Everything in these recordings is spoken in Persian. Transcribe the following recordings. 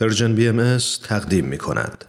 پرژن بی ام تقدیم می کند.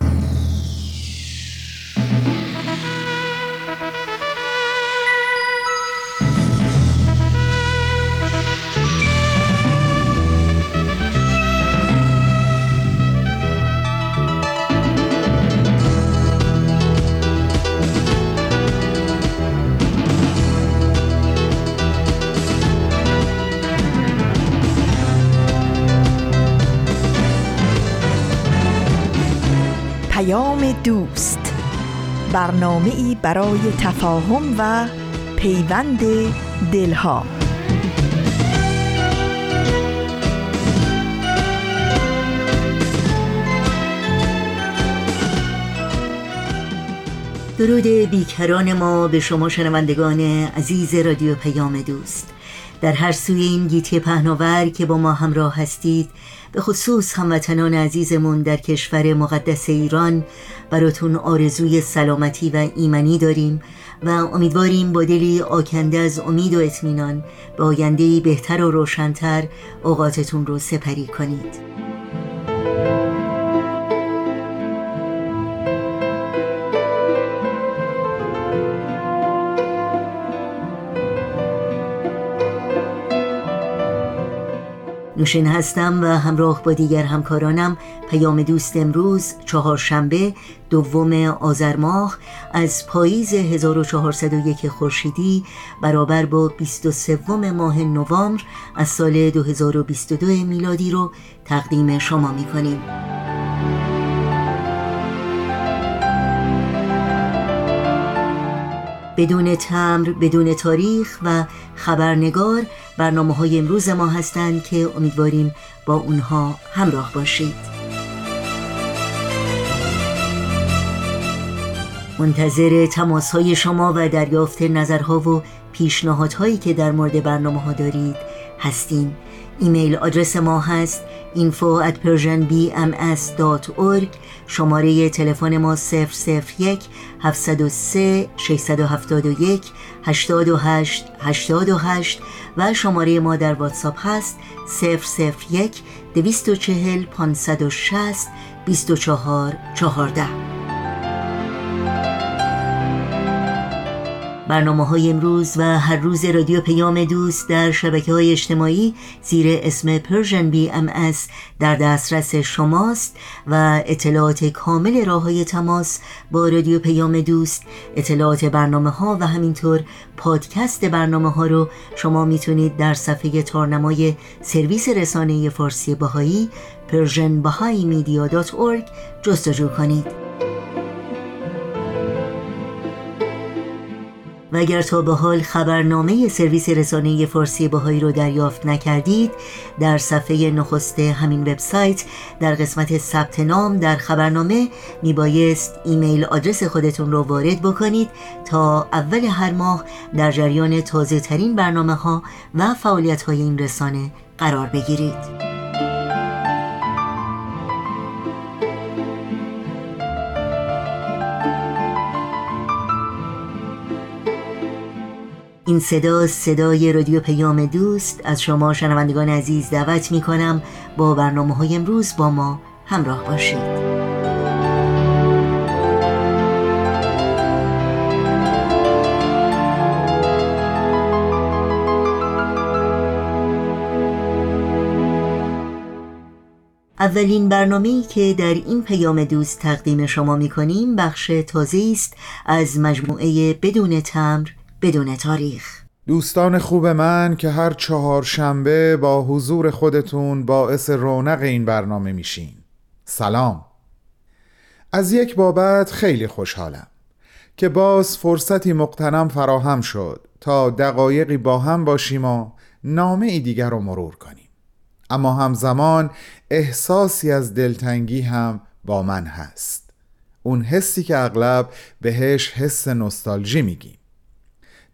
برنامه ای برای تفاهم و پیوند دلها. درود بیکران ما به شما شنوندگان عزیز رادیو پیام دوست. در هر سوی این گیتی پهناور که با ما همراه هستید به خصوص هموطنان عزیزمون در کشور مقدس ایران براتون آرزوی سلامتی و ایمنی داریم و امیدواریم با دلی آکنده از امید و اطمینان به آینده بهتر و روشنتر اوقاتتون رو سپری کنید. نوشین هستم و همراه با دیگر همکارانم پیام دوست امروز چهارشنبه دوم آذر ماه از پاییز 1401 خورشیدی برابر با 23 ماه نوامبر از سال 2022 میلادی رو تقدیم شما می کنیم. بدون تمر بدون تاریخ و خبرنگار برنامه های امروز ما هستند که امیدواریم با اونها همراه باشید. منتظر تماس های شما و دریافت نظرها و پیشنهادهایی که در مورد برنامه ها دارید هستیم. ایمیل آدرس ما هست info at persianbms.org شماره تلفن ما 001 703 671 828 828 و شماره ما در واتساپ هست 001 240 560 24 14 برنامه های امروز و هر روز رادیو پیام دوست در شبکه های اجتماعی زیر اسم ام اس در دسترس شماست و اطلاعات کامل راه های تماس با رادیو پیام دوست اطلاعات برنامه ها و همینطور پادکست برنامه ها رو شما می‌تونید در صفحه تارنمای سرویس رسانه فارسی بهای میدیا جستجو کنید. و اگر تا به حال خبرنامه سرویس رسانه فارسی باهایی رو دریافت نکردید در صفحه نخست همین وبسایت در قسمت ثبت نام در خبرنامه میبایست ایمیل آدرس خودتون رو وارد بکنید تا اول هر ماه در جریان تازه ترین برنامه ها و فعالیت های این رسانه قرار بگیرید. این صدا صدای رادیو پیام دوست. از شما شنوندگان عزیز دعوت می کنم با برنامه های امروز با ما همراه باشید. اولین برنامه‌ای که در این پیام دوست تقدیم شما می کنیم بخش تازه است از مجموعه بدون تمر بدون تاریخ. دوستان خوب من که هر چهار شنبه با حضور خودتون باعث رونق این برنامه میشین. سلام. از یک بابت خیلی خوشحالم که باز فرصتی مقتنم فراهم شد تا دقایقی با هم باشیم و نامه ای دیگر رو مرور کنیم. اما همزمان احساسی از دلتنگی هم با من هست. اون حسی که اغلب بهش حس نستالژی میگیم.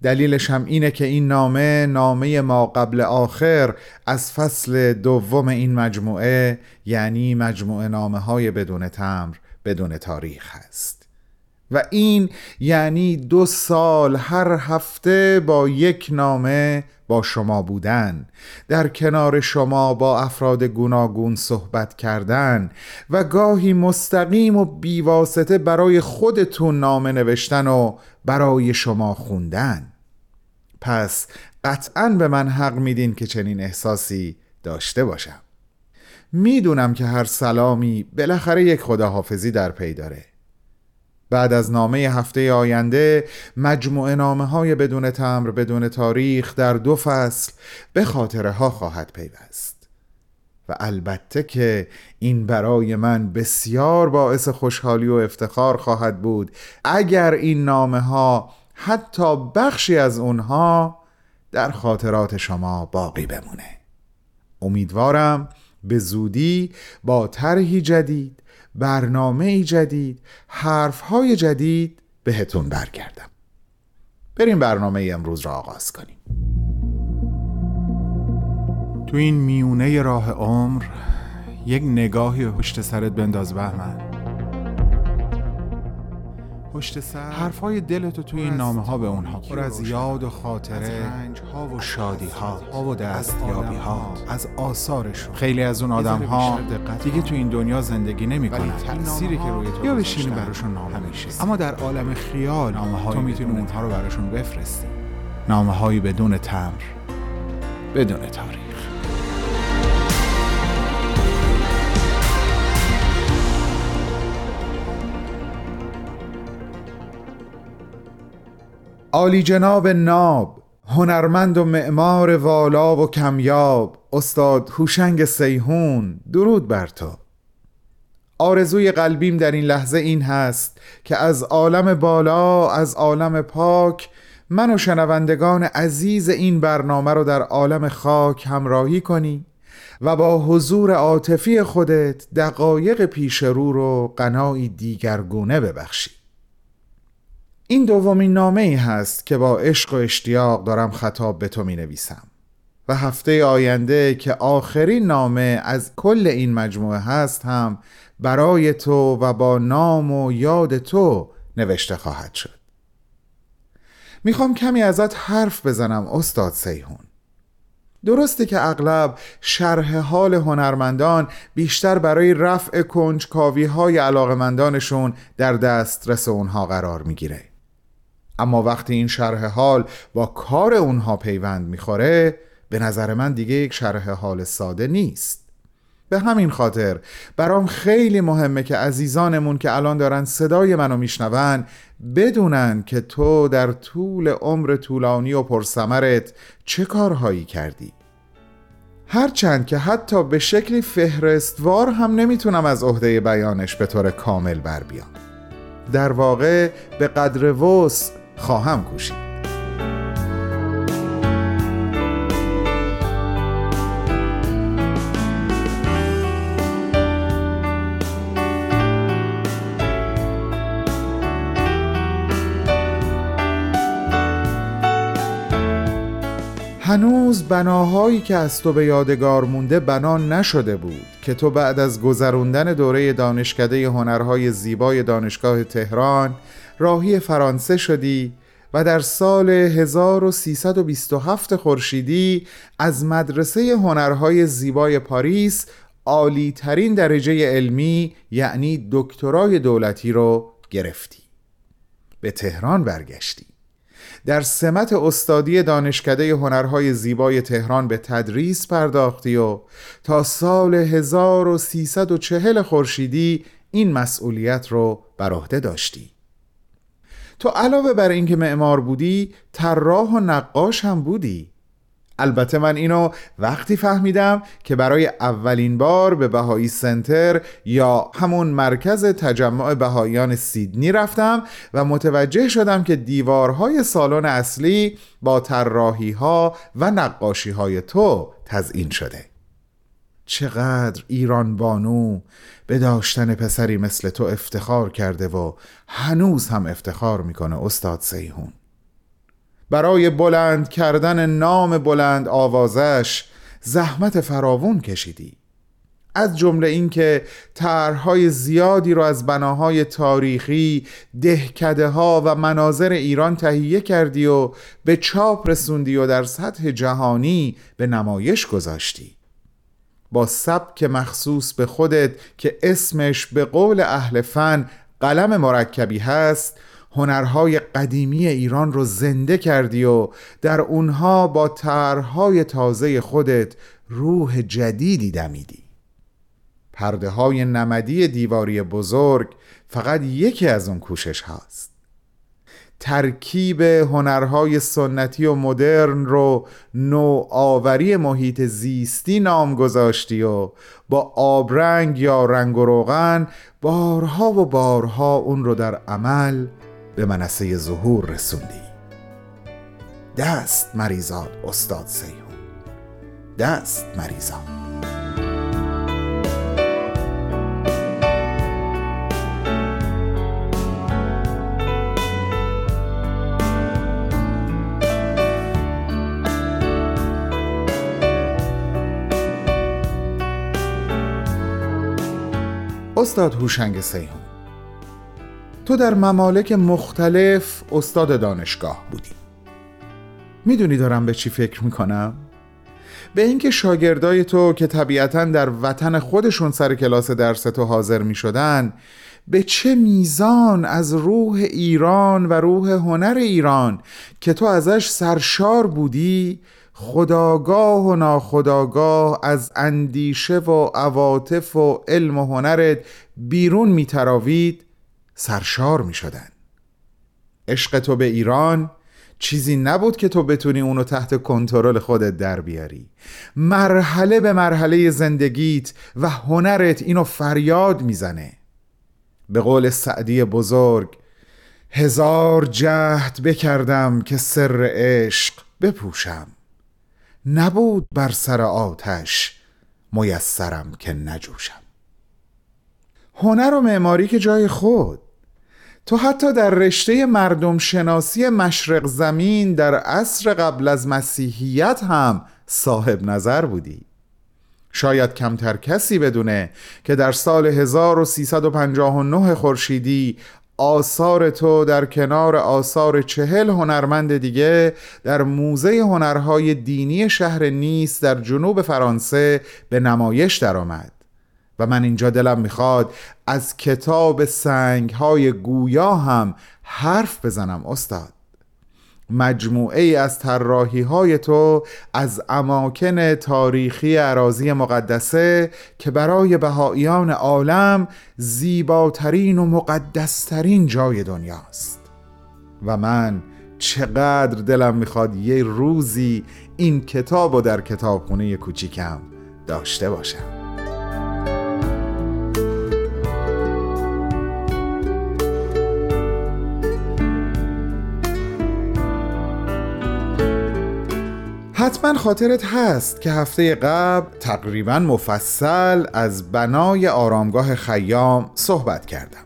دلیلش هم اینه که این نامه نامه ما قبل آخر از فصل دوم این مجموعه یعنی مجموعه نامه های بدون تمر بدون تاریخ هست و این یعنی دو سال هر هفته با یک نامه با شما بودن در کنار شما با افراد گوناگون صحبت کردن و گاهی مستقیم و بیواسطه برای خودتون نامه نوشتن و برای شما خوندن. پس قطعا به من حق میدین که چنین احساسی داشته باشم. می‌دونم که هر سلامی بالاخره یک خداحافظی در پی داره. بعد از نامه هفته آینده مجموعه نامه های بدون تمر بدون تاریخ در دو فصل به خاطره ها خواهد پیوست. و البته که این برای من بسیار باعث خوشحالی و افتخار خواهد بود اگر این نامه ها حتی بخشی از اونها در خاطرات شما باقی بمونه. امیدوارم به زودی با طرحی جدید برنامه جدید حرف های جدید بهتون برگردم. بریم برنامه امروز را آغاز کنیم. تو این میونه راه عمر یک نگاهی پشت سرت بنداز بهمن. پشت سر. حرفای دلتو توی این نامه ها به اونها پر از یاد و خاطره ها و شادی ها و دستیابی ها از آثارشون. خیلی از اون آدم ها دیگه تو این دنیا زندگی نمی‌کنن تأثیری که روی تو یا بشینی براشون نامه میشه اما در عالم خیال نامه تو می‌تونی اونها رو براشون بفرستی. نامه هایی بدون تمر بدون تاریخ. عالی جناب ناب هنرمند و معمار والا و کمیاب استاد هوشنگ سیهون درود بر تو. آرزوی قلبیم در این لحظه این هست که از عالم بالا از عالم پاک من و شنوندگان عزیز این برنامه رو در عالم خاک همراهی کنی و با حضور عاطفی خودت دقایق پیش رو رو قنایی دیگرگونه ببخشی. این دومین نامه ای هست که با عشق و اشتیاق دارم خطاب به تو می نویسم و هفته آینده که آخرین نامه از کل این مجموعه هست هم برای تو و با نام و یاد تو نوشته خواهد شد. می‌خوام کمی ازت حرف بزنم استاد سیهون درسته که اغلب شرح حال هنرمندان بیشتر برای رفع کنجکاوی های علاقمندانشون در دسترس اونها قرار می‌گیره. اما وقتی این شرح حال با کار اونها پیوند می‌خوره به نظر من دیگه یک شرح حال ساده نیست. به همین خاطر برام خیلی مهمه که عزیزانمون که الان دارن صدای منو میشنون بدونن که تو در طول عمر طولانی و پرسمرت چه کارهایی کردی. هرچند که حتی به شکلی فهرستوار هم نمی‌تونم از عهده بیانش به طور کامل بر بیام. در واقع به قدر وسع خواهم کوشید. هنوز بناهایی که از تو به یادگار مونده بنا نشده بود که تو بعد از گذروندن دوره دانشکده هنرهای زیبای دانشگاه تهران راهی فرانسه شدی و در سال 1327 خورشیدی از مدرسه هنرهای زیبای پاریس عالی ترین درجه علمی یعنی دکترای دولتی رو گرفتی. به تهران برگشتی. در سمت استادی دانشکده هنرهای زیبای تهران به تدریس پرداختی و تا سال 1340 خورشیدی این مسئولیت رو بر عهده داشتی. تو علاوه بر اینکه معمار بودی طراح و نقاش هم بودی. البته من اینو وقتی فهمیدم که برای اولین بار به بهایی سنتر یا همون مرکز تجمع بهاییان سیدنی رفتم و متوجه شدم که دیوارهای سالن اصلی با طراحی ها و نقاشی های تو تزئین شده. چقدر ایران بانو به داشتن پسری مثل تو افتخار کرده و هنوز هم افتخار می‌کنه استاد سیهون برای بلند کردن نام بلند آوازش زحمت فراوون کشیدی. از جمله اینکه طرحهای زیادی رو از بناهای تاریخی، دهکده ها و مناظر ایران تهیه کردی و به چاپ رسوندی و در سطح جهانی به نمایش گذاشتی. با سبک مخصوص به خودت که اسمش به قول اهل فن قلم مرکبی هست هنرهای قدیمی ایران رو زنده کردی و در اونها با طرحهای تازه خودت روح جدیدی دمیدی. پرده های نمدی دیواری بزرگ فقط یکی از اون کوشش هاست. ترکیب هنرهای سنتی و مدرن رو نوآوری محیط زیستی نام گذاشتی و با آبرنگ یا رنگ و روغن بارها و بارها اون رو در عمل به منصه ظهور رسوندی. دست مریزاد استاد سیهون. دست مریزاد. استاد هوشنگ سیهون تو در ممالک مختلف استاد دانشگاه بودی می‌دونی دارم به چی فکر می‌کنم؟ به اینکه شاگردای تو که طبیعتا در وطن خودشون سر کلاس درس تو حاضر می‌شدن به چه میزان از روح ایران و روح هنر ایران که تو ازش سرشار بودی خداگاه و ناخداگاه از اندیشه و عواطف و علم و هنرت بیرون میتراوید سرشار می شدن عشق تو به ایران چیزی نبود که تو بتونی اونو تحت کنترل خودت در بیاری. مرحله به مرحله زندگیت و هنرت اینو فریاد می‌زنه. به قول سعدی بزرگ هزار جهد بکردم که سر عشق بپوشم. نبود بر سر آتش میسرم که نجوشم. هنر و معماری که جای خود. تو حتی در رشته مردم شناسی مشرق زمین در عصر قبل از مسیحیت هم صاحب نظر بودی. شاید کمتر کسی بدونه که در سال 1359 خورشیدی آثار تو در کنار آثار چهل هنرمند دیگه در موزه هنرهای دینی شهر نیس در جنوب فرانسه به نمایش درآمد. و من اینجا دلم می‌خواد از کتاب سنگ های گویا هم حرف بزنم استاد. مجموعه ای از طراحی های تو از اماکن تاریخی عراضی مقدسه که برای بهاییان عالم زیباترین و مقدسترین جای دنیاست و من چقدر دلم می‌خواد یه روزی این کتاب و در کتابخونه کوچیکم داشته باشم. حتما خاطرت هست که هفته قبل تقریبا مفصل از بنای آرامگاه خیام صحبت کردم.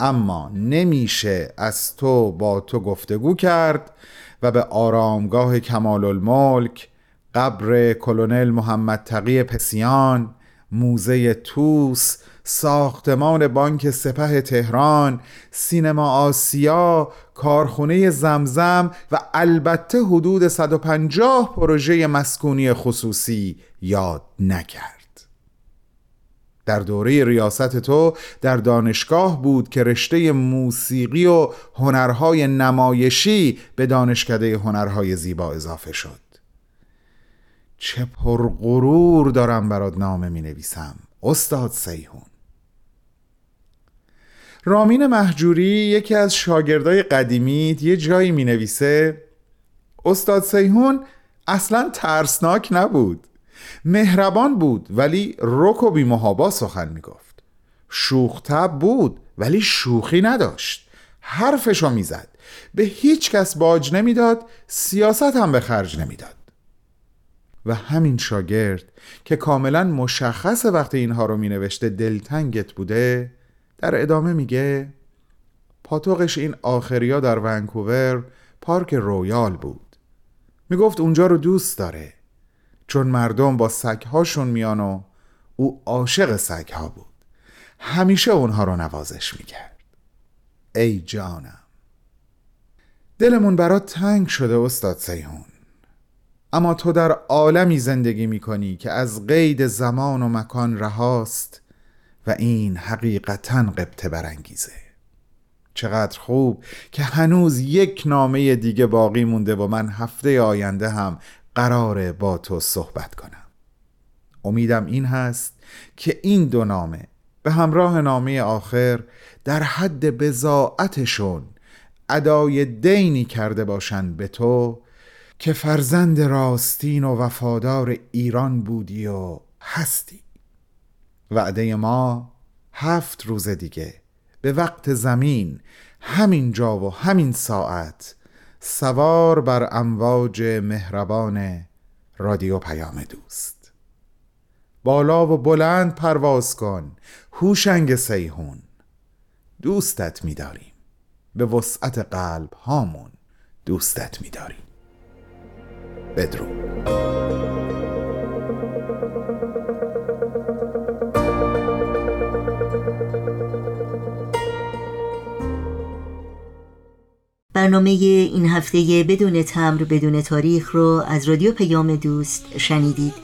اما نمیشه از تو با تو گفتگو کرد و به آرامگاه کمال الملک قبر کلونل محمد تقی پسیان موزه توس ساختمان بانک سپه تهران سینما آسیا کارخونه زمزم و البته حدود 150 پروژه مسکونی خصوصی یاد نکرد. در دوره ریاست تو در دانشگاه بود که رشته موسیقی و هنرهای نمایشی به دانشکده هنرهای زیبا اضافه شد. چه پرغرور دارم برات نامه می نویسم. استاد سیهون رامین محجوری یکی از شاگردای قدیمیت یه جایی می نویسه استاد سیهون اصلا ترسناک نبود. مهربان بود ولی رک و بیمهابا سخن می گفت شوختب بود ولی شوخی نداشت. حرفشو می‌زد. به هیچ کس باج نمی‌داد سیاست هم به خرج نمی‌داد. و همین شاگرد که کاملا مشخص وقتی اینها رو می نوشته دلتنگت بوده در ادامه میگه پاتوقش این آخریا در ونکوور پارک رویال بود. می‌گفت اونجا رو دوست داره چون مردم با سگهاشون میان و او عاشق سگ ها بود. همیشه اونها رو نوازش می‌کرد. ای جانم. دلمون برات تنگ شده استاد سیهون. اما تو در عالمی زندگی می‌کنی که از قید زمان و مکان رهاست و این حقیقتا قبطه برانگیزه. چقدر خوب که هنوز یک نامه دیگه باقی مونده و من هفته آینده هم قراره با تو صحبت کنم. امیدم این هست که این دو نامه به همراه نامه آخر در حد بزاعتشون ادای دینی کرده باشند به تو که فرزند راستین و وفادار ایران بودی و هستی. وعده ما هفت روز دیگه. به وقت زمین همین جا و همین ساعت. سوار بر امواج مهربان رادیو پیام دوست. بالا و بلند پرواز کن هوشنگ سیهون دوستت میداریم. به وسعت قلب هامون دوستت میداریم. بدرود. برنامه این هفته بدون تمر بدون تاریخ رو از رادیو پیام دوست شنیدید.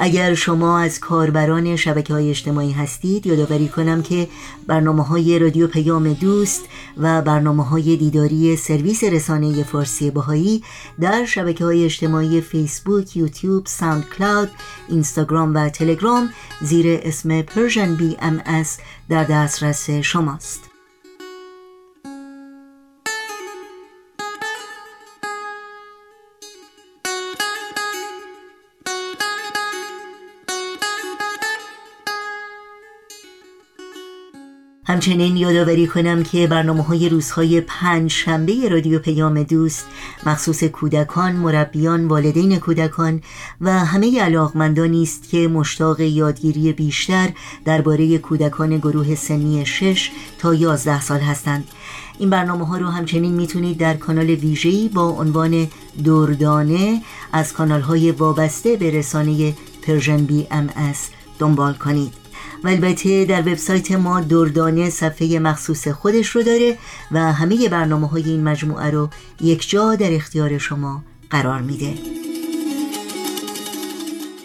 اگر شما از کاربران شبکه های اجتماعی هستید یادآوری کنم که برنامه های رادیو پیام دوست و برنامه های دیداری سرویس رسانه فارسی بهایی در شبکه های اجتماعی فیسبوک، یوتیوب، ساوند کلاود، اینستاگرام و تلگرام زیر اسم بی ام در دسترس شماست. همچنین یادآوری کنم که برنامه های روزهای پنج شنبه رادیو پیام دوست مخصوص کودکان، مربیان، والدین کودکان و همه علاقمندانی است که مشتاق یادگیری بیشتر درباره کودکان گروه سنی 6 تا 11 سال هستند. این برنامه ها رو همچنین می‌تونید در کانال ویژه‌ای با عنوان دردانه از کانال های وابسته به رسانه Persian BMS دنبال کنید. و البته در وبسایت ما دردانه صفحه مخصوص خودش رو داره و همه برنامه های این مجموعه رو یک جا در اختیار شما قرار میده.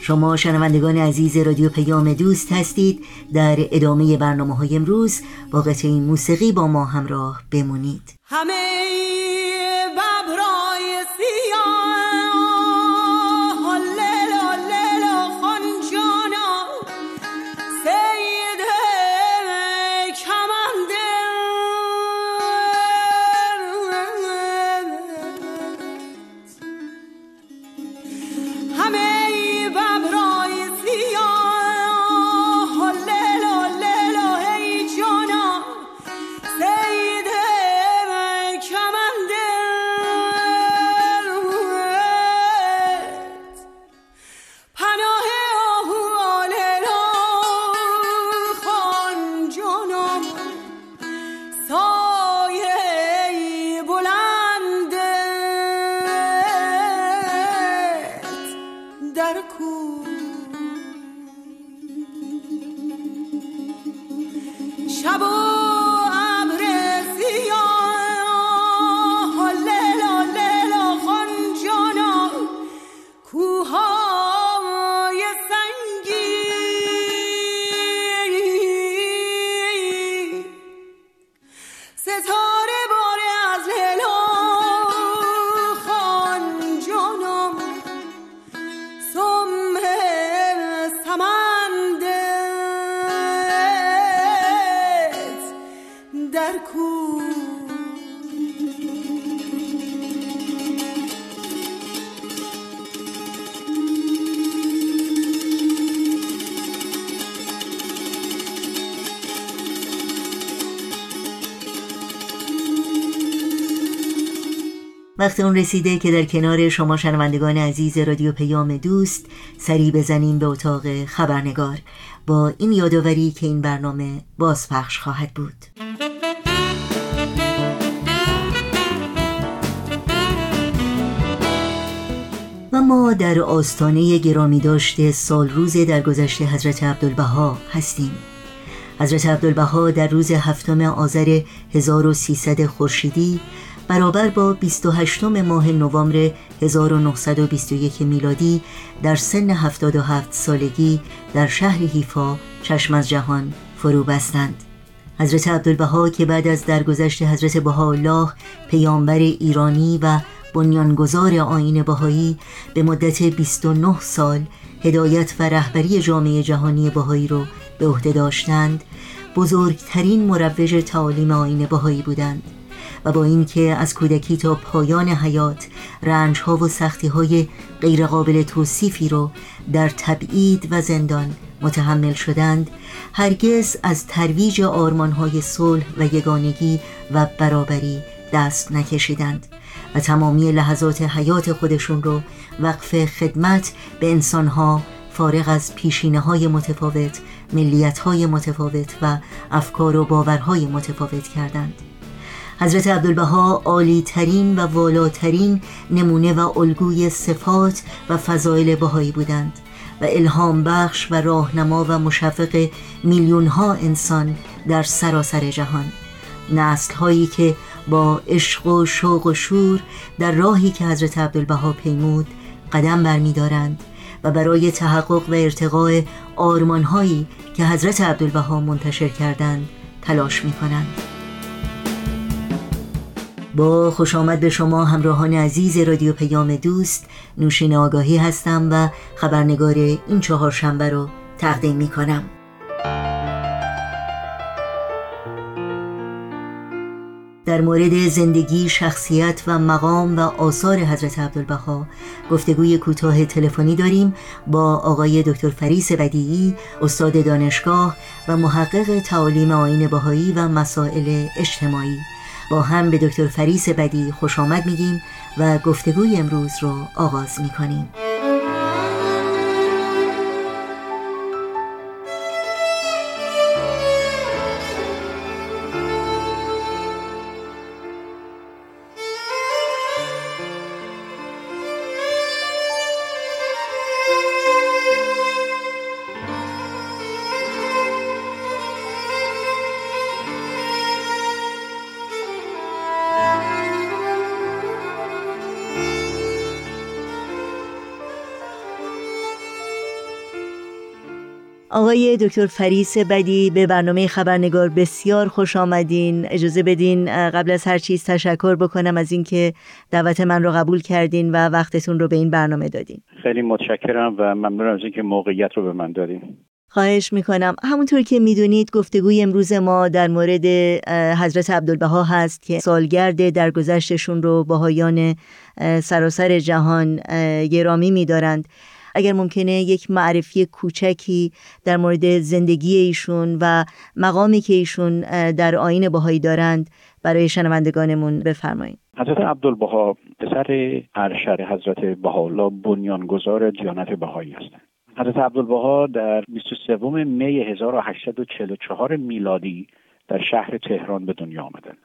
شما شنوندگان عزیز رادیو پیام دوست هستید. در ادامه برنامه های امروز با قطعه موسیقی با ما همراه بمونید. همه وقت اون رسیده که در کنار شما شنوندگان عزیز رادیو پیام دوست سری بزنیم به اتاق خبرنگار. با این یادآوری که این برنامه بازپخش خواهد بود. و ما در آستانه گرامی داشته سال روز در گذشته حضرت عبدالبها هستیم. حضرت عبدالبها در روز هفتم آذر 1300 خورشیدی برابر با 28 ماه نوامبر 1921 میلادی در سن 77 سالگی در شهر حیفا چشم از جهان فرو بستند. حضرت عبدالبها که بعد از درگذشت حضرت بهاءالله پیامبر ایرانی و بنیانگذار آین بهایی به مدت 29 سال هدایت و رهبری جامعه جهانی بهایی را به عهده داشتند بزرگترین مروج تعالیم آین بهایی بودند. و با اینکه از کودکی تا پایان حیات رنجها و سختیهای غیرقابل توصیفی را در تبعید و زندان متحمل شدند هرگز از ترویج آرمانهای صلح و یگانگی و برابری دست نکشیدند و تمامی لحظات حیات خودشون رو وقف خدمت به انسانها فارغ از پیشینه های متفاوت ملیت های متفاوت و افکار و باورهای متفاوت کردند. حضرت عبدالبها عالی ترین و والاترین نمونه و الگوی صفات و فضایل بهایی بودند و الهام بخش و راهنما و مشفق میلیون ها انسان در سراسر جهان نسل هایی که با عشق و شوق و شور در راهی که حضرت عبدالبها پیمود قدم برمیدارند و برای تحقق و ارتقاء آرمان هایی که حضرت عبدالبها منتشر کردند تلاش می کنند. با خوش آمد به شما همراهان عزیز رادیو پیام دوست نوشین آگاهی هستم و خبرنگار این چهار شنبه رو تقدیم می کنم در مورد زندگی، شخصیت و مقام و آثار حضرت عبدالبها گفتگوی کوتاه تلفنی داریم با آقای دکتر فریس بدیعی استاد دانشگاه و محقق تعالیم آیین بهایی و مسائل اجتماعی. با هم به دکتر فریس بدیعی خوش آمد میگیم و گفتگوی امروز رو آغاز می‌کنیم. آقای دکتر فریس بدی به برنامه خبرنگار بسیار خوش آمدین. اجازه بدین قبل از هر چیز تشکر بکنم از اینکه دعوت من رو قبول کردین و وقتتون رو به این برنامه دادین. خیلی متشکرم و ممنون از اینکه موقعیت رو به من دادین. خواهش می‌کنم. همونطور که می‌دونید گفتگوی امروز ما در مورد حضرت عبدالبها هست که سالگرد درگذشتشون رو باهایان سراسر جهان گرامی میدارند. اگر ممکنه یک معرفی کوچکی در مورد زندگی ایشون و مقامی که ایشون در آین بهایی دارند برای شنوندگانمون بفرمایید. حضرت عبدالبها پسر ارشد حضرت بهاءالله بنیانگذار دیانت بهایی هستند. حضرت عبدالبها در 23 می 1844 میلادی در شهر تهران به دنیا آمدند.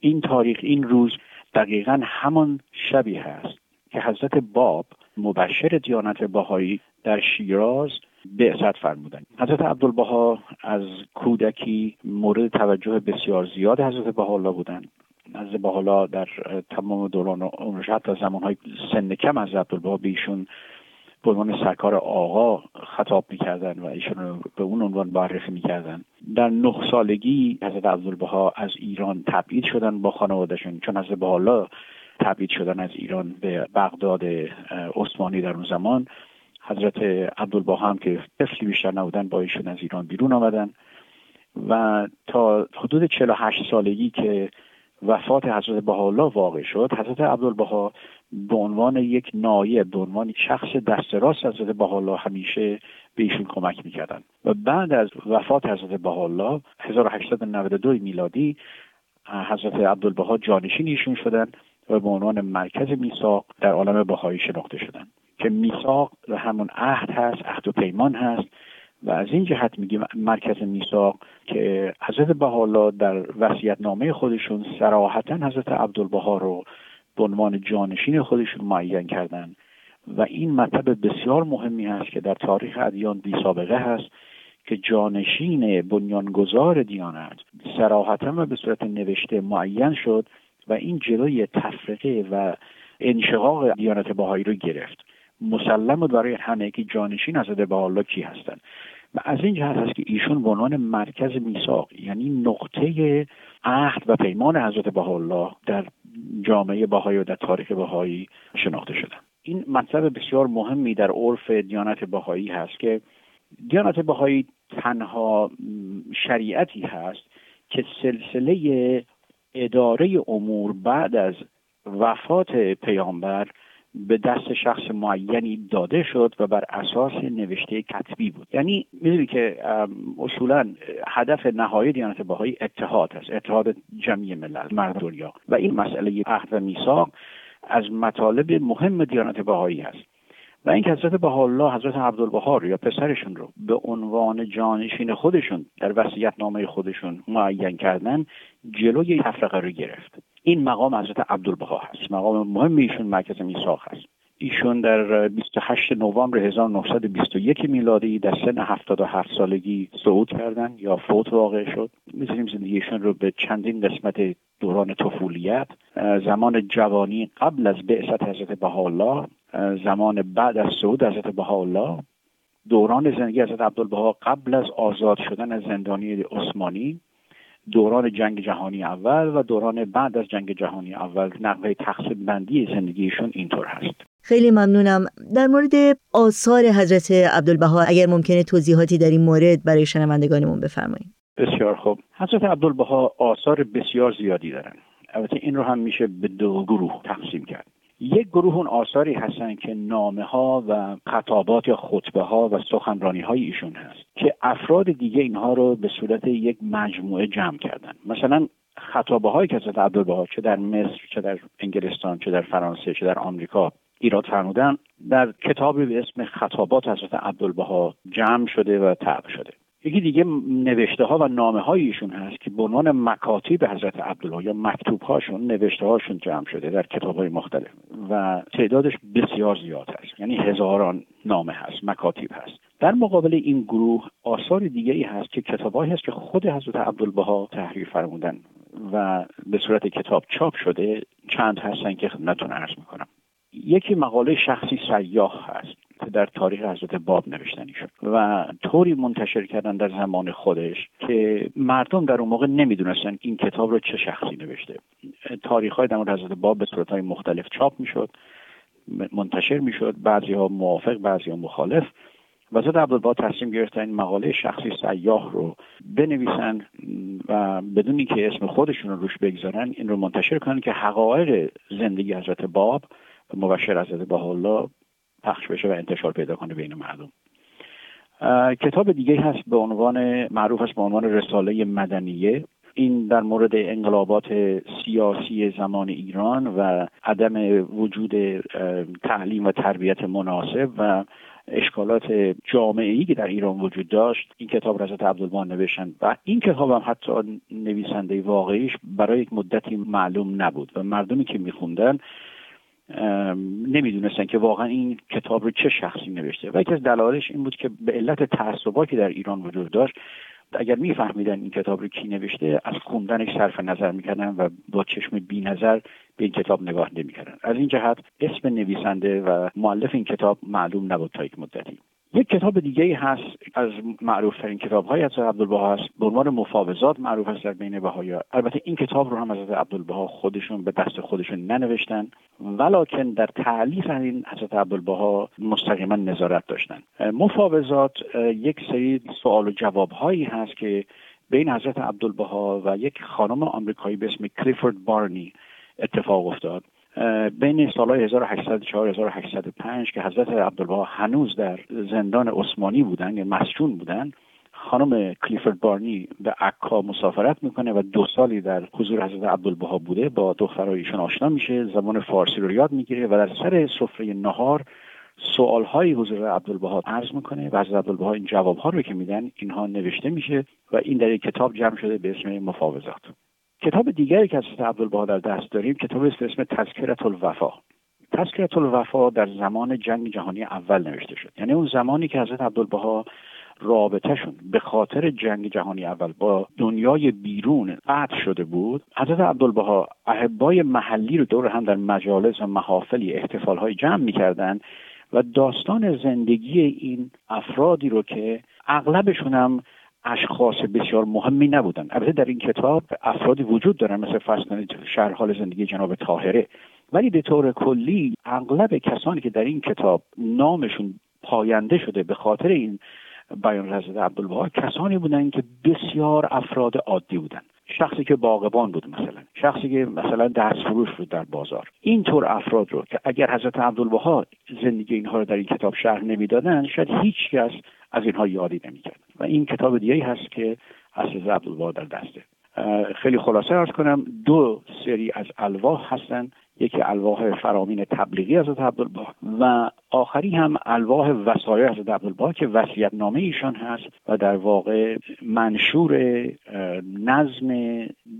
این تاریخ این روز دقیقا همان شبی هست که حضرت باب مبشر دیانت بهایی در شیراز بعثت فرمودند. حضرت عبدالبها از کودکی مورد توجه بسیار زیاد حضرت بهاءالله بودند. حضرت بهاءالله در تمام دوران عمرش حتی زمانهای سن کم حضرت عبدالبها به ایشون به عنوان سرکار آقا خطاب می‌کردن و ایشون به اون عنوان معرفی می‌کردن در نه سالگی حضرت عبدالبها از ایران تبعید شدن با خانوادهشون چون حضرت بهاءالله تبعید شدن از ایران به بغداد عثمانی در اون زمان. حضرت عبدالبها هم که طفلی بیشتر نبودن با ایشون از ایران بیرون آمدن. و تا حدود 48 سالگی که وفات حضرت بهاءالله واقع شد حضرت عبدالبها به عنوان یک نایب به عنوان شخص دست راست حضرت بهاءالله همیشه به ایشون کمک می‌کردن. و بعد از وفات حضرت بهاءالله 1892 میلادی حضرت عبدالبها جانشین ایشون شدند و به عنوان مرکز میثاق در عالم بهایی شناخته شدن. که میثاق همون عهد هست عهد و پیمان هست و از این جهت میگیم مرکز میثاق که حضرت بهاءالله در نامه خودشون صراحتا حضرت عبدالبها رو به عنوان جانشین خودشون معین کردن و این مطلب بسیار مهمی است که در تاریخ ادیان بی سابقه هست که جانشین بنیانگذار دیانت سراحتا و به صورت نوشته معین شد و این جلوی تفرقه و انشقاق دیانت بهایی رو گرفت. مسلم بود برای همه که جانشین حضرت الله کی هستند و از این جهت هست که ایشون به عنوان مرکز میثاق یعنی نقطه عهد و پیمان حضرت الله در جامعه بهایی و در تاریخ بهایی شناخته شدن. این مطلب بسیار مهمی در عرف دیانت بهایی هست که دیانت بهایی تنها شریعتی هست که سلسله اداره امور بعد از وفات پیامبر به دست شخص معینی داده شد و بر اساس نوشته کتبی بود. یعنی می‌دونی که اصولا هدف نهایی دیانت بهایی اتحاد هست اتحاد جمعی ملل مرد دنیا. و این مسئله عهد و میثاق از مطالب مهم دیانت بهایی هست. و این که حضرت الله حضرت عبدالبهار یا پسرشون رو به عنوان جانشین خودشون در وصیت نامه خودشون معین کردن جلوی تفرقه رو گرفت. این مقام حضرت عبدالبها هست. مقام مهم ایشون مرکز میثاق هست. ایشون در 28 نوامبر 1921 میلادی در سن 77 سالگی صعود کردن یا فوت واقع شد. می‌تونیم زندگیشون رو به چندین قسمت دوران طفولیت زمان جوانی قبل از بعثت حضرت بهاءالله زمان بعد از صعود حضرت بهاءالله دوران زندگی حضرت عبدالبها قبل از آزاد شدن از زندانی عثمانی دوران جنگ جهانی اول و دوران بعد از جنگ جهانی اول نقبه تقسیم بندی زندگیشون اینطور هست. خیلی ممنونم. در مورد آثار حضرت عبدالبها اگر ممکنه توضیحاتی در این مورد برای شنوندگانمون بفرمایید. بسیار خوب. حضرت عبدالبها آثار بسیار زیادی دارن. البته این رو هم میشه به دو گروه تقسیم کرد. یک گروه اون آثاری هستن که نامه ها و خطابات یا خطبه ها و سخنرانی های ایشون هست که افراد دیگه اینها رو به صورت یک مجموعه جمع کردن. مثلا خطابه های که حضرت عبدالبها چه در مصر چه در انگلستان چه در فرانسه چه در آمریکا ایراد فرمودن در کتابی به اسم خطابات حضرت عبدالبها جمع شده و طبع شده. یکی دیگه نوشته ها و نامه هایشون هست که به عنوان مکاتیب حضرت عبدالله یا مکتوب هاشون نوشته هاشون جمع شده در کتاب های مختلف و تعدادش بسیار زیاد هست. یعنی هزاران نامه هست مکاتیب هست. در مقابل این گروه آثار دیگه ای هست که کتابهایی هست که خود حضرت عبدالبها تحریر فرمودن و به صورت کتاب چاپ شده چند هستن که خدمتتون عرض می‌کنم. یکی مقاله شخصی سیاه هست که در تاریخ حضرت باب نوشتنی شد و طوری منتشر کردن در زمان خودش که مردم در اون موقع نمی‌دونستن این کتاب رو چه شخصی نوشته. تاریخ های در حضرت باب به صورت های مختلف چاپ می‌شد منتشر می‌شد بعضی ها موافق بعضی ها مخالف. حضرت عبدالبا تصمیم گرفتن این مقاله شخصی سیاه رو بنویسن و بدونی که اسم خودشون رو روش بگذارن این رو منتشر کنن که حقایق زندگی حضرت باب مبشر حضرت الله پخش بشه و انتشار پیدا کنه بین مردم. کتاب دیگه هست به عنوان معروف است به عنوان رساله مدنیه. این در مورد انقلابات سیاسی زمان ایران و عدم وجود تعلیم و تربیت مناسب و اشکالات جامعه ای که در ایران وجود داشت. این کتاب را حضرت عبدالبان نوشتن و این کتاب هم حتی نویسنده واقعیش برای یک مدتی معلوم نبود و مردمی که میخوندن نمی‌دونستن که واقعا این کتاب رو چه شخصی نوشته. و یکی از دلایلش این بود که به علت تعصبا که در ایران وجود داشت اگر میفهمیدن این کتاب رو کی نوشته از خوندنش صرف نظر می‌کردن و با چشم بی نظر به این کتاب نگاه نمی‌کردن. از این جهت اسم نویسنده و معلف این کتاب معلوم نبود تا یک مدتی. یک کتاب دیگه هست از معروف ترین کتاب های از عبدالبها هست به عنوان مفاوضات معروف است در بین بهایی. البته این کتاب رو هم از عبدالبها خودشون به دست خودشون ننوشتن. ولکن در تعلیف این حضرت عبدالبها مستقیما نظارت داشتن. مفاوضات یک سری سوال و جواب هایی هست که بین حضرت عبدالبها و یک خانم آمریکایی به اسم کلیفورد بارنی اتفاق افتاد. بین سالهای 1804 1805 که حضرت عبدالبها هنوز در زندان عثمانی بودن یا مسجون بودن خانم کلیفورد بارنی به عکا مسافرت می‌کنه و دو سالی در حضور حضرت عبدالبها بوده با دخترایشون آشنا میشه زبان فارسی رو یاد می‌گیره و در سر سفره نهار سوال های حضور عبدالبها عرض می‌کنه و حضرت عبدالبها این جواب ها رو که میدن اینها نوشته میشه و این در یک کتاب جمع شده به اسم مفاوضات. کتاب دیگری که از عبدالبها در دست داریم کتاب است اسم تذکرت الوفا. تذکرت الوفا در زمان جنگ جهانی اول نوشته شد. یعنی اون زمانی که حضرت عبدالبها رابطهشون به خاطر جنگ جهانی اول با دنیای بیرون قطع شده بود حضرت عبدالبها احبای محلی رو دور هم در مجالس و محافلی احتفالهای جمع می‌کردن و داستان زندگی این افرادی رو که اغلبشون هم اشخاص بسیار مهمی نبودن البته در این کتاب افرادی وجود دارن مثل کنید شرح حال زندگی جناب طاهره. ولی به طور کلی اغلب کسانی که در این کتاب نامشون پاینده شده به خاطر این بیان حضرت عبدالبها کسانی بودن که بسیار افراد عادی بودن شخصی که باغبان بود مثلا. شخصی که مثلا دست فروش بود در بازار. اینطور افراد رو که اگر حضرت عبدالبها زندگی اینها رو در این کتاب شرح نمی‌دادن شاید هیچ کس از اینها یادی نمی‌کرد. و این کتاب دیگه هست که از عبدالبها در دسته. خیلی خلاصه ارز کنم دو سری از الواح هستن یکی الواح فرامین تبلیغی حضرت عبدالبها و آخری هم الواح وسایع حضرت عبدالبها که وصیت نامه ایشان هست و در واقع منشور نظم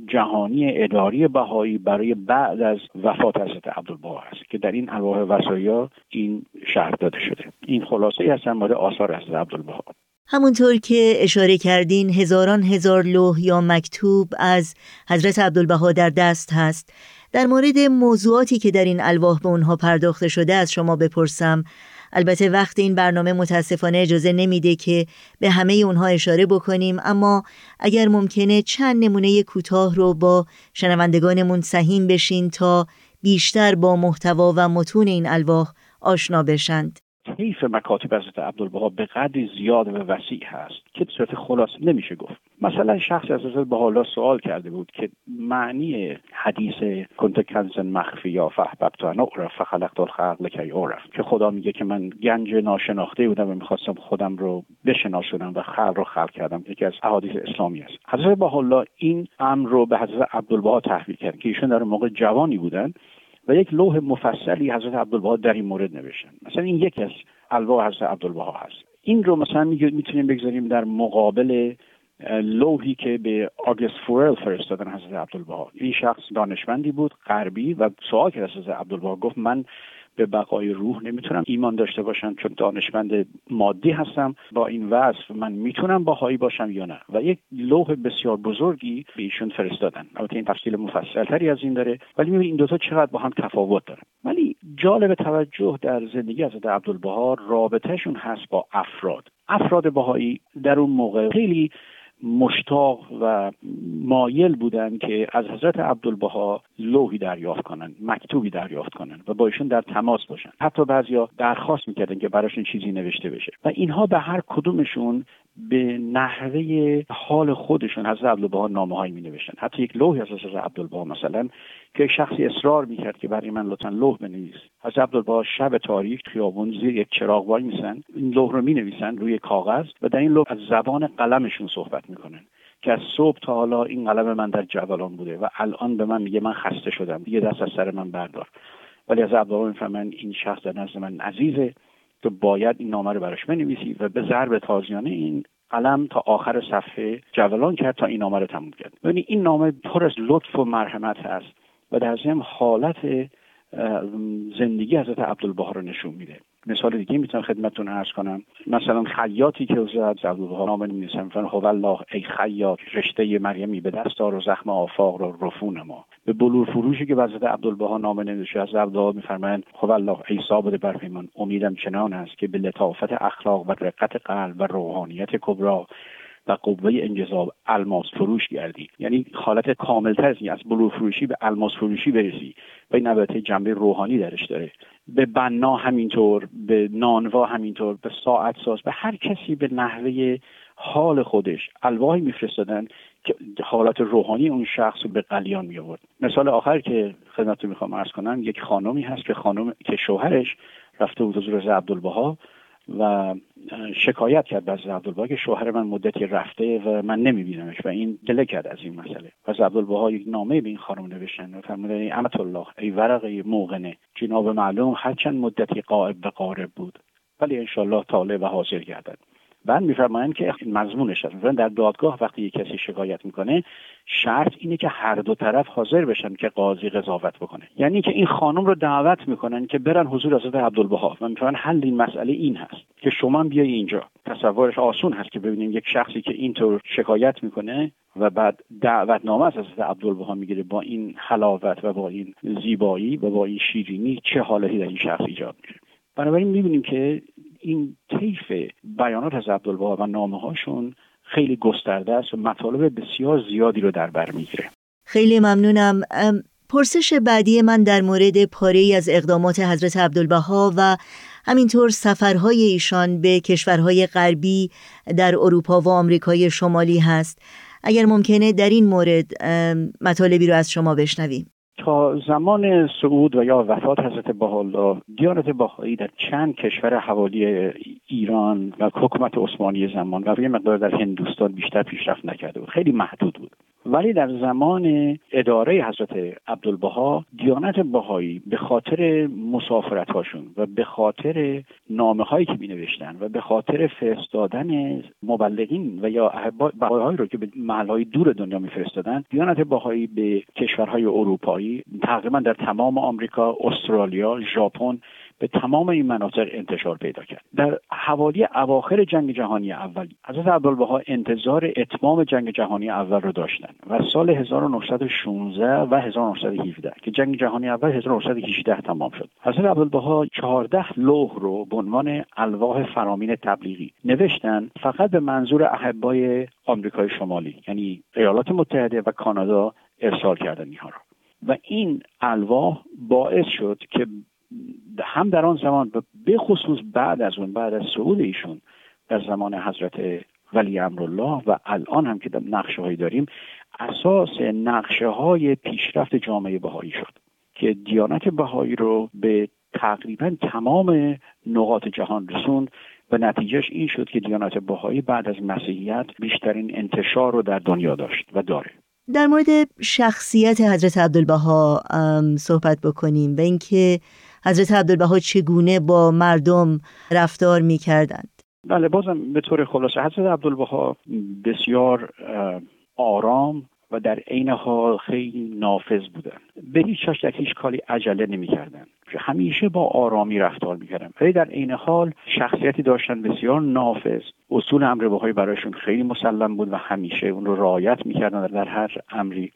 جهانی اداری بهایی برای بعد از وفات حضرت عبدالبها هست که در این الواح وسایع این شرح داده شده. این خلاصه ای هستن مورد آثار حضرت عبدالبها همونطور که اشاره کردین هزاران هزار لوح یا مکتوب از حضرت عبدالبها در دست هست. در مورد موضوعاتی که در این الواح به اونها پرداخته شده از شما بپرسم. البته وقت این برنامه متاسفانه اجازه نمیده که به همه اونها اشاره بکنیم اما اگر ممکنه چند نمونه کوتاه رو با شنوندگانمون سهیم بشین تا بیشتر با محتوا و متون این الواح آشنا بشند. طیف مکاتب حضرت عبدالبها به قدری زیاد و وسیع هست که به صورت خلاص نمیشه گفت. مثلا شخص از حضرت حالا سوال کرده بود که معنی حدیث کنت کنزن مخفی یا فحببت انا اعرف فخلقت الخلق لکی اعرف که خدا میگه که من گنج ناشناخته بودم و می‌خواستم خودم رو بشناسونم و خلق رو خلق کردم یکی از احادیث اسلامی است. حضرت حالا این امر رو به حضرت عبدالبها تحویل کرد که ایشون در موقع جوانی بودن و یک لوح مفصلی حضرت عبدالبها در این مورد نوشتن. مثلا این یکی از الواح حضرت عبدالبها هست. این رو مثلا می‌تونیم بگذاریم در مقابل لوحی که به آگست فورل فرستادن حضرت عبدالبها این شخص دانشمندی بود غربی و سوال کرد حضرت عبدالبها گفت من به بقای روح نمی‌تونم ایمان داشته باشم چون دانشمند مادی هستم. با این وصف من می‌تونم باهایی باشم یا نه؟ و یک لوح بسیار بزرگی به ایشون فرستادن. البته این تفصیل مفصلتری از این داره ولی می‌بینید این دوتا چقدر با هم تفاوت دارن. ولی جالب توجه در زندگی حضرت عبدالبها رابطهشون هست با افراد. افراد باهایی در اون موقع خیلی مشتاق و مایل بودن که از حضرت عبدالبها لوحی دریافت کنن مکتوبی دریافت کنن و با ایشون در تماس باشن. حتی بعضیا درخواست می‌کردن که براشون چیزی نوشته بشه. و اینها به هر کدومشون به نحوه حال خودشون حضرت عبدالبها نامه هایی می نوشتن حتی یک لوحی از حضرت عبدالبها مثلا که شخصی اصرار می‌کرد که برای من لطفا لوح بنویس. حضرت عبدالبها شب تاریک خیابون زیر یک چراغ وای میسن این لوح رو می نویسن روی کاغذ و در این لوح از زبان قلمشون صحبت می‌کنن که از صبح تا حالا این قلم من در جولان بوده و الان به من میگه من خسته شدم. دیگه دست از سر من بردار. ولی از عبدالبها می‌فهمن این شخص در نزد من عزیزه. تو باید این نامه رو براش بنویسی و به ضرب تازیانه این قلم تا آخر صفحه جولان کرد تا این نامه رو تموم کرد. ببینید این نامه پر از لطف و مرحمت هست. و در ضمن حالت زندگی حضرت عبدالبها رو نشون میده. مثال دیگه می‌تونم خدمتتون عرض کنم. مثلا خیاطی که حضرت عبدالبها نامه نمی‌نویسن میفرن هو الله ای خیاط رشته مریمی به دست دار و زخم آفاق رو رفون ما. به بلور فروشی که حضرت عبدالبها نامه نوشته از عبدالبها میفرمایند هو الله ای ثابت برپیمان امیدم چنان است که به لطافت اخلاق و رقت قلب و روحانیت کبرا و قوه انجذاب الماس فروش گردی. یعنی حالت کاملتر از بلور فروشی به الماس فروشی برسی و این البته جنبه روحانی درش داره. به بنا همینطور به نانوا همینطور به ساعت ساز به هر کسی به نحوه حال خودش الواحی میفرستادن که حالات روحانی اون شخص رو به قلیان می آورد مثال آخر که خدمتتون می‌خوام عرض کنم یک خانمی هست که خانم که شوهرش رفته بود حضور عبدالبها. و شکایت کرد از عبدالبها که شوهر من مدتی رفته و من نمیبینمش و این دله کرد از این مسئله. پس عبدالبها یک نامه به این خانم نوشتن و فرمودن امت الله ای ورقه موقنه جناب معلوم هرچند مدتی قائب به قارب بود ولی انشالله طالع و حاضر گردد. بعد میفرمایند که مضمونش هست مثلا در دادگاه وقتی یک کسی شکایت می‌کنه شرط اینه که هر دو طرف حاضر بشن که قاضی قضاوت بکنه. یعنی که این خانم رو دعوت می‌کنن که برن حضور حضرت عبدالبها. و میفرمایند حل این مسئله این هست که شما بیای اینجا. تصورش آسون هست که ببینیم یک شخصی که اینطور شکایت می‌کنه و بعد دعوتنامه از حضرت عبدالبها می‌گیره با این حلاوت و با این زیبایی و با این شیرینی چه حالتی در این شخص ایجاد میشه بنابراین می‌بینیم که این طیف بیانات از عبدالبها و نامه هاشون خیلی گسترده است و مطالب بسیار زیادی رو در بر می‌گیره. خیلی ممنونم. پرسش بعدی من در مورد پاره ای از اقدامات حضرت عبدالبها و همینطور سفرهای ایشان به کشورهای غربی در اروپا و آمریکای شمالی هست. اگر ممکنه در این مورد مطالبی رو از شما بشنویم. تا زمان صعود و یا وفات حضرت بهاءالله دیانت بهایی در چند کشور حوالی ایران و حکومت عثمانی زمان و یه مقدار در هندوستان بیشتر پیشرفت نکرده بود. خیلی محدود بود. ولی در زمان اداره حضرت عبدالبها دیانت بهایی به خاطر مسافرت هاشون و به خاطر نامه هایی که می و به خاطر فرستادن مبلغین و یا بهایی رو که به محل های دور دنیا میفرستادن دیانت بهایی به کشورهای اروپایی تقریبا در تمام آمریکا استرالیا ژاپن به تمام این مناطق انتشار پیدا کرد. در حوالی اواخر جنگ جهانی اول حضرت عبدالبها انتظار اتمام جنگ جهانی اول رو داشتن و سال 1916 و 1917 که جنگ جهانی اول 1918 تمام شد. حضرت عبدالبها 14 لوح رو به عنوان الواح فرامین تبلیغی نوشتن فقط به منظور احبای آمریکای شمالی یعنی ایالات متحده و کانادا ارسال کردن اینها رو. و این الواح باعث شد که هم در آن زمان به خصوص بعد از اون بعد از صعود ایشون در زمان حضرت ولی امرالله و الان هم که نقشه هایی داریم اساس نقشه های پیشرفت جامعه بهایی شد که دیانت بهایی رو به تقریبا تمام نقاط جهان رسوند و نتیجهش این شد که دیانت بهایی بعد از مسیحیت بیشترین انتشار رو در دنیا داشت و داره. در مورد شخصیت حضرت عبدالبها صحبت بکنیم و اینکه حضرت عبدالبها چگونه با مردم رفتار می کردند بله بازم به طور خلاصه حضرت عبدالبها بسیار آرام و در عین حال خیلی نافذ بودن به هیچ در هیچ کاری عجله نمی‌کردن همیشه با آرامی رفتار می‌کردن. ولی در عین حال شخصیتی داشتن بسیار نافذ. اصول امر بهایی برایشون خیلی مسلم بود و همیشه اون رو رعایت می‌کردن در هر امری.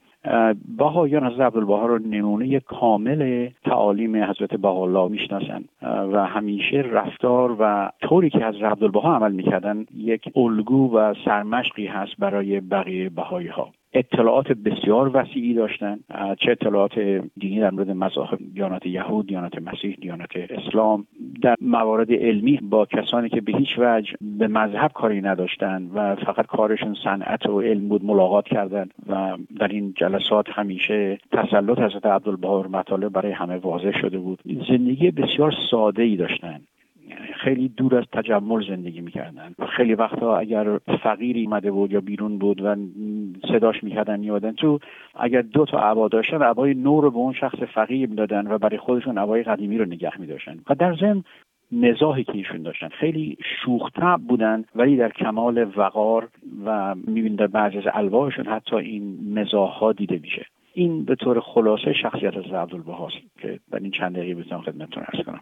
بهایان حضرت عبدالبها رو نمونه کامل تعالیم حضرت بهاءالله می‌شناسن. و همیشه رفتار و طوری که حضرت عبدالبها عمل می‌کردن یک الگو و سرمشقی هست برای بقیه بهایی ها اطلاعات بسیار وسیعی داشتن. چه اطلاعات دینی در مورد مذاهب دیانت یهود دیانت مسیح دیانت اسلام. در موارد علمی با کسانی که به هیچ وجه به مذهب کاری نداشتن و فقط کارشون صنعت و علم بود ملاقات کردن و در این جلسات همیشه تسلط حضرت عبدالبها مطالب برای همه واضح شده بود. زندگی بسیار ساده ای داشتن. خیلی دور از تجمل زندگی می‌کردن. و خیلی وقتا اگر فقیری اومده بود یا بیرون بود و صداش می‌کردن میادن تو اگر دو تا عبا داشتن عبای نو رو به اون شخص فقیر می‌دادن و برای خودشون عبای قدیمی رو نگه میداشتن. و در ضمن مزاحی که ایشون داشتن خیلی شوختب بودن ولی در کمال وقار و می‌بینید در بعضی از الواحشون حتی این مزاح ها دیده میشه. این به طور خلاصه شخصیت از عبدالبهاست که در این چند دقیقه بتونم خدمتتون ارز کنم.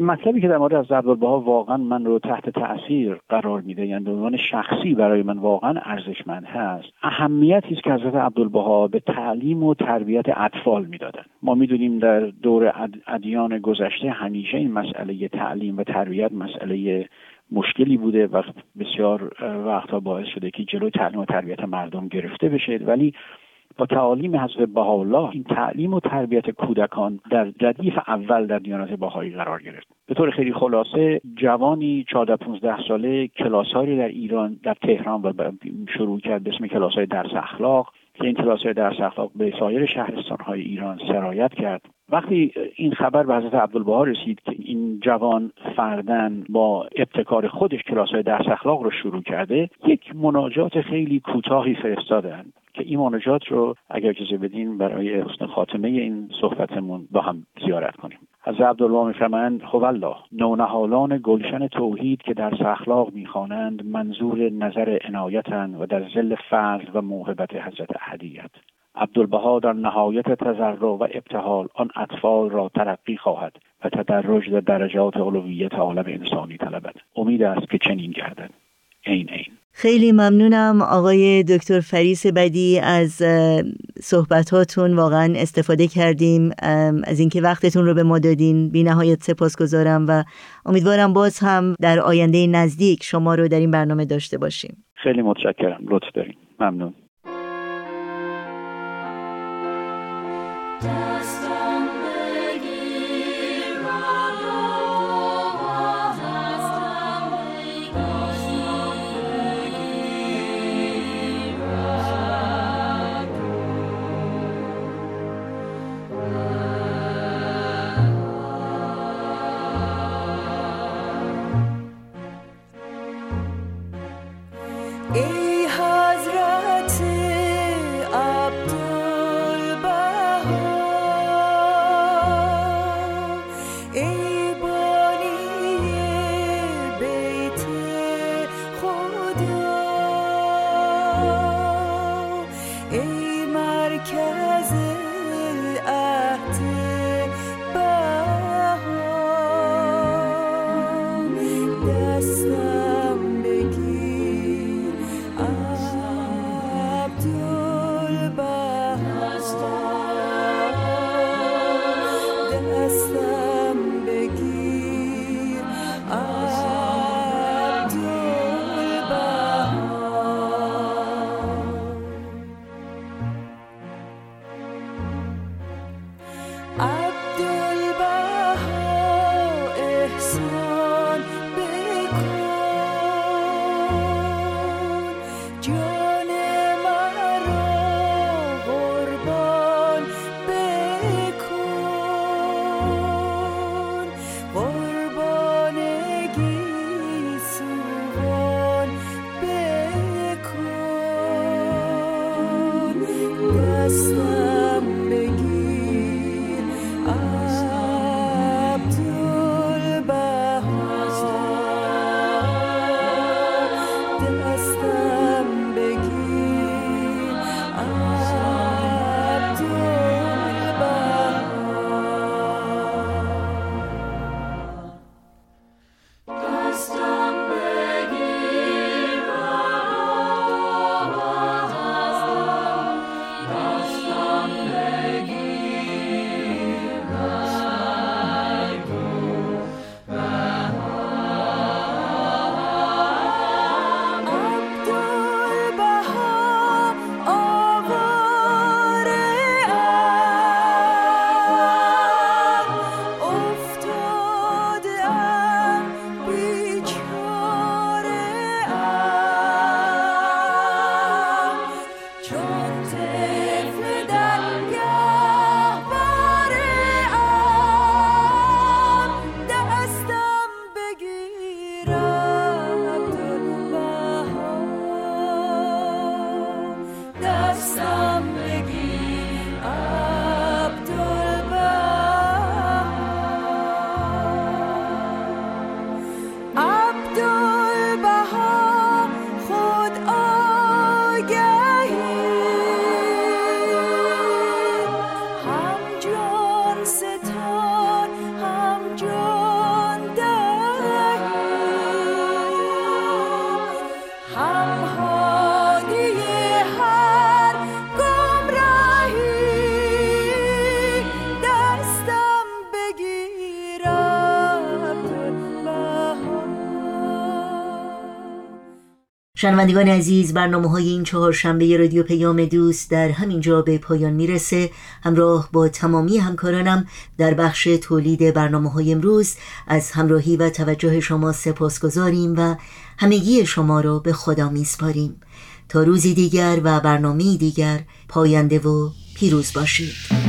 مطلبی که در مورد از عبدالبها واقعا من رو تحت تاثیر قرار میده یعنی به عنوان شخصی برای من واقعا ارزشمند هست اهمیتی است که حضرت عبدالبها به تعلیم و تربیت اطفال می‌دادن. ما می‌دونیم در دور ادیان گذشته همیشه این مسئله تعلیم و تربیت مسئله مشکلی بوده و بسیار وقتها باعث شده که جلوی تعلیم و تربیت مردم گرفته بشه. ولی با تعالیم حضرت بهاءالله این تعلیم و تربیت کودکان در ردیف اول در دیانت بهایی قرار گرفت. به طور خیلی خلاصه جوانی 14 15 ساله کلاسهایی در ایران در تهران و شروع کرد به اسم کلاس های درس اخلاق. که این کلاس های درس اخلاق به سایر شهرستان های ایران سرایت کرد. وقتی این خبر به حضرت عبدالبها رسید که این جوان فردن با ابتکار خودش کلاس های درس اخلاق رو شروع کرده یک مناجات خیلی کوتاهی فرستادن که این مناجات رو اگر اجازه بدین برای حسن خاتمه این صحبتمون با هم زیارت کنیم. از عبدالله میفرمایند خب الله نونهالان گلشن توحید که در اخلاق می‌خوانند منظور نظر عنایتند و در زل فضل و موهبت حضرت احدیت. عبدالبها در نهایت تذرع و ابتحال آن اطفال را ترقی خواهد و تدرج در درجات علویت عالم انسانی طلبد. امید است که چنین گردد. این این خیلی ممنونم. آقای دکتر فریس بدی از صحبتاتون واقعا استفاده کردیم. از اینکه وقتتون رو به ما دادین. بی نهایت سپاس گذارم و امیدوارم باز هم در آینده نزدیک شما رو در این برنامه داشته باشیم. خیلی متشکرم. لطف دارین. ممنون. شنوندگان عزیز برنامه های این چهار شنبه رادیو پیام دوست در همین جا به پایان می‌رسه. همراه با تمامی همکارانم در بخش تولید برنامه های امروز از همراهی و توجه شما سپاس گذاریم و همگی شما را به خدا میسپاریم. تا روزی دیگر و برنامه دیگر پاینده و پیروز باشید.